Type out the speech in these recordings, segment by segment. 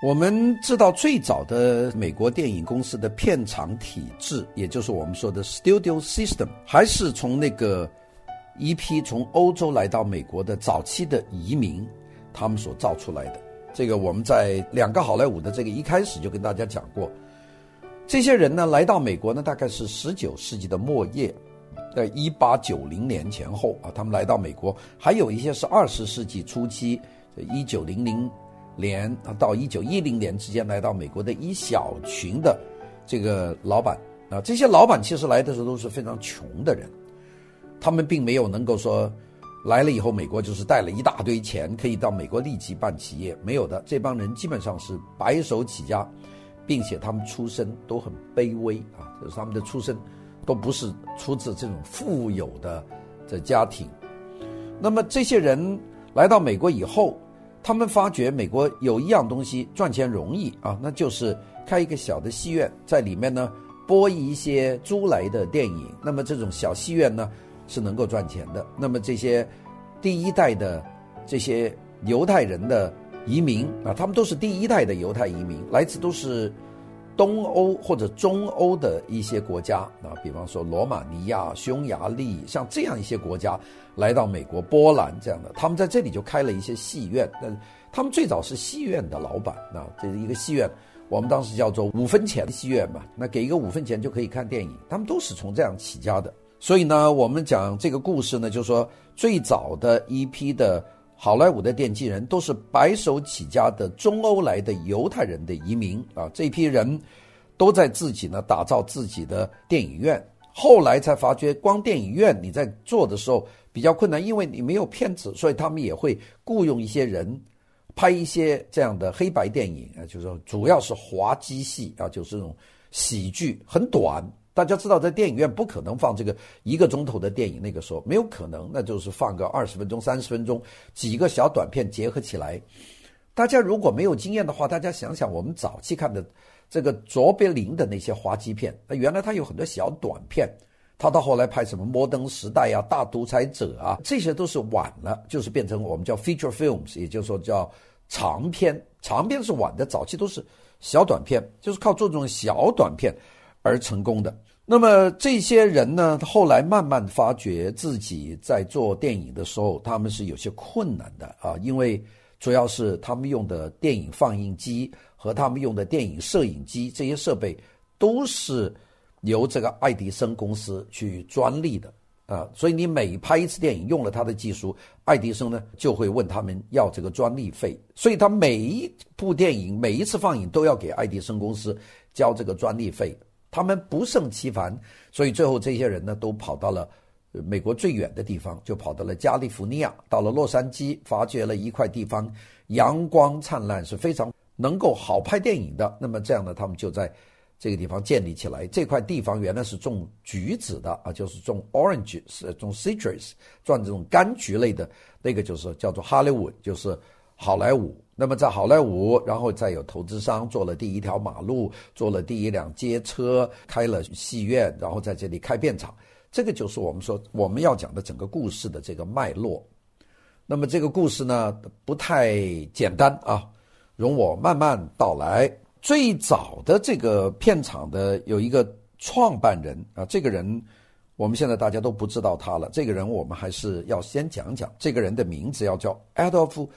我们知道最早的美国电影公司的片场体制，也就是我们说的 studio system，还是从那个一批从欧洲来到美国的早期的移民他们所造出来的。这个我们在两个好莱坞的这个一开始就跟大家讲过，这些人呢来到美国呢，大概是十九世纪的末叶，在一八九零年前后啊，他们来到美国，还有一些是二十世纪初期，一九零零。年到一九一零年之间来到美国的一小群的这个老板啊，这些老板其实来的时候都是非常穷的人，他们并没有能够说来了以后美国就是带了一大堆钱可以到美国立即办企业，没有的，这帮人基本上是白手起家，并且他们出身都很卑微啊，就是他们的出身都不是出自这种富有的这家庭。那么这些人来到美国以后。他们发觉美国有一样东西赚钱容易啊，那就是开一个小的戏院，在里面呢播一些租来的电影。那么这种小戏院呢是能够赚钱的。那么这些第一代的这些犹太人的移民啊，他们都是第一代的犹太移民，来自都是。东欧或者中欧的一些国家啊，比方说罗马尼亚、匈牙利，像这样一些国家来到美国、波兰这样的，他们在这里就开了一些戏院。那他们最早是戏院的老板啊，这是一个戏院，我们当时叫做五分钱的戏院嘛，那给一个五分钱就可以看电影，他们都是从这样起家的。所以呢，我们讲这个故事呢，就是说最早的一批的。好莱坞的奠基人都是白手起家的中欧来的犹太人的移民啊，这批人都在自己呢打造自己的电影院。后来才发觉，光电影院你在做的时候比较困难，因为你没有片子，所以他们也会雇佣一些人拍一些这样的黑白电影啊，就是主要是滑稽戏啊，就是这种喜剧，很短。大家知道，在电影院不可能放这个一个钟头的电影，那个时候没有可能，那就是放个二十分钟、三十分钟，几个小短片结合起来。大家如果没有经验的话，大家想想我们早期看的这个卓别林的那些滑稽片，那原来他有很多小短片，他到后来拍什么《摩登时代》啊、《大独裁者》啊，这些都是晚了，就是变成我们叫 feature films，也就是说叫长片。长片是晚的，早期都是小短片，就是靠做这种小短片而成功的。那么这些人呢，后来慢慢发觉自己在做电影的时候，他们是有些困难的啊，因为主要是他们用的电影放映机和他们用的电影摄影机这些设备都是由这个爱迪生公司去专利的啊，所以你每拍一次电影用了他的技术，爱迪生呢就会问他们要这个专利费，所以他每一部电影每一次放映都要给爱迪生公司交这个专利费。他们不胜其烦，所以最后这些人呢，都跑到了美国最远的地方，就跑到了加利福尼亚，到了洛杉矶，发掘了一块地方，阳光灿烂，是非常能够好拍电影的。那么这样呢，他们就在这个地方建立起来。这块地方原来是种橘子的啊，就是种 orange，是种 citrus，种这种柑橘类的，那个就是叫做 Hollywood，就是好莱坞。那么在好莱坞，然后再有投资商做了第一条马路，做了第一辆街车，开了戏院，然后在这里开片场。这个就是我们说我们要讲的整个故事的这个脉络。那么这个故事呢，不太简单啊，容我慢慢道来。最早的这个片场的有一个创办人啊，这个人我们现在大家都不知道他了。这个人我们还是要先讲讲，这个人的名字要叫 Adolf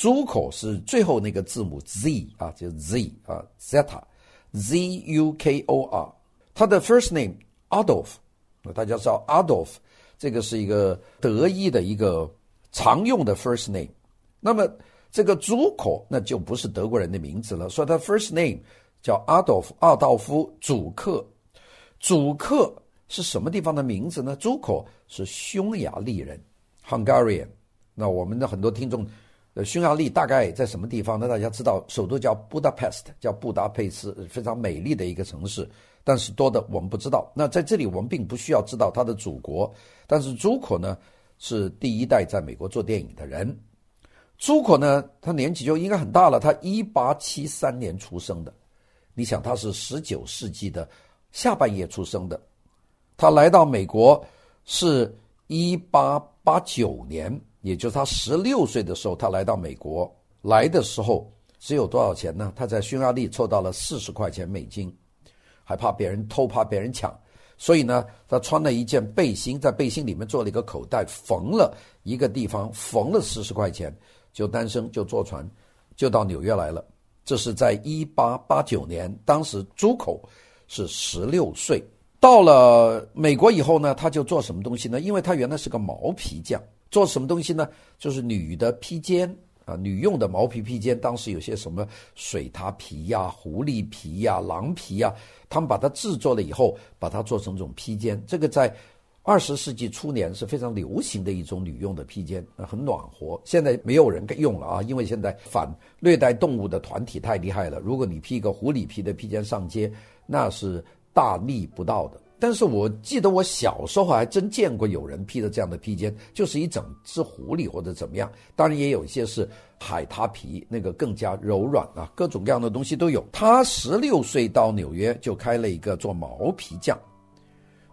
朱口是最后那个字母 Z 啊，就是 Z 啊，Zeta，Z U K O R。他的 first name Adolf，大家知道 Adolf，这个是一个德意的一个常用的 first name。那么这个朱口那就不是德国人的名字了，所以他 first name 叫 Adolf，阿道夫祖克。祖克是什么地方的名字呢？朱口是匈牙利人，Hungarian。那我们的很多听众呃，匈牙利大概在什么地方呢？大家知道，首都叫 Budapest，叫布达佩斯，非常美丽的一个城市。但是多的我们不知道。那在这里，我们并不需要知道他的祖国。但是朱可呢，是第一代在美国做电影的人。朱可呢，他年纪就应该很大了。他一八七三年出生的，你想他是十九世纪的下半叶出生的。他来到美国是一八八九年。也就是他十六岁的时候，他来到美国。来的时候只有多少钱呢？他在匈牙利凑到了四十块钱美金，还怕别人偷，怕别人抢，所以呢，他穿了一件背心，在背心里面做了一个口袋，缝了一个地方，缝了四十块钱，就单身就坐船就到纽约来了。这是在一八八九年，当时朱口是十六岁。到了美国以后呢，他就做什么东西呢？因为他原来是个毛皮匠，做什么东西呢？就是女的披肩啊，女用的毛皮披肩。当时有些什么水獭皮呀、狐狸皮呀、狼皮呀，他们把它制作了以后，把它做成这种披肩。这个在二十世纪初年是非常流行的一种女用的披肩，很暖和。现在没有人用了啊，因为现在反虐待动物的团体太厉害了。如果你披一个狐狸皮的披肩上街，那是。大逆不道的，但是我记得我小时候还真见过有人披着这样的披肩，就是一整只狐狸或者怎么样。当然也有一些是海獭皮，那个更加柔软啊，各种各样的东西都有。他十六岁到纽约就开了一个做毛皮匠。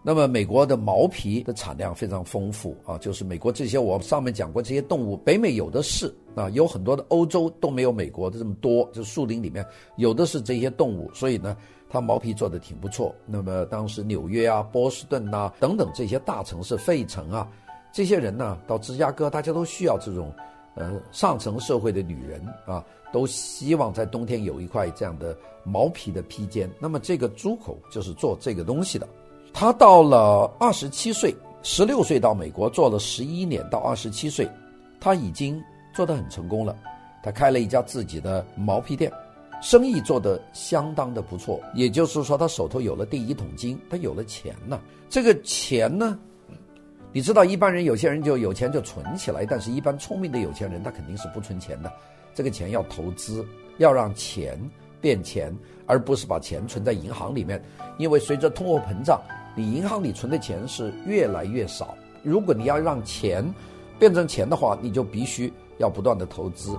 那么美国的毛皮的产量非常丰富啊，就是美国这些我上面讲过这些动物，北美有的是啊，有很多的欧洲都没有美国的这么多，就树林里面有的是这些动物，所以呢。他毛皮做的挺不错。那么当时纽约啊、波士顿呐等等这些大城市、费城啊，这些人呢，到芝加哥，大家都需要这种，呃，上层社会的女人啊，都希望在冬天有一块这样的毛皮的披肩。那么这个朱口就是做这个东西的。他到了二十七岁，十六岁到美国做了十一年，到二十七岁，他已经做得很成功了。他开了一家自己的毛皮店。生意做得相当的不错，也就是说，他手头有了第一桶金，他有了钱了。这个钱呢，你知道，一般人有些人就有钱就存起来，但是一般聪明的有钱人他肯定是不存钱的。这个钱要投资，要让钱变钱，而不是把钱存在银行里面。因为随着通货膨胀，你银行里存的钱是越来越少。如果你要让钱变成钱的话，你就必须要不断的投资。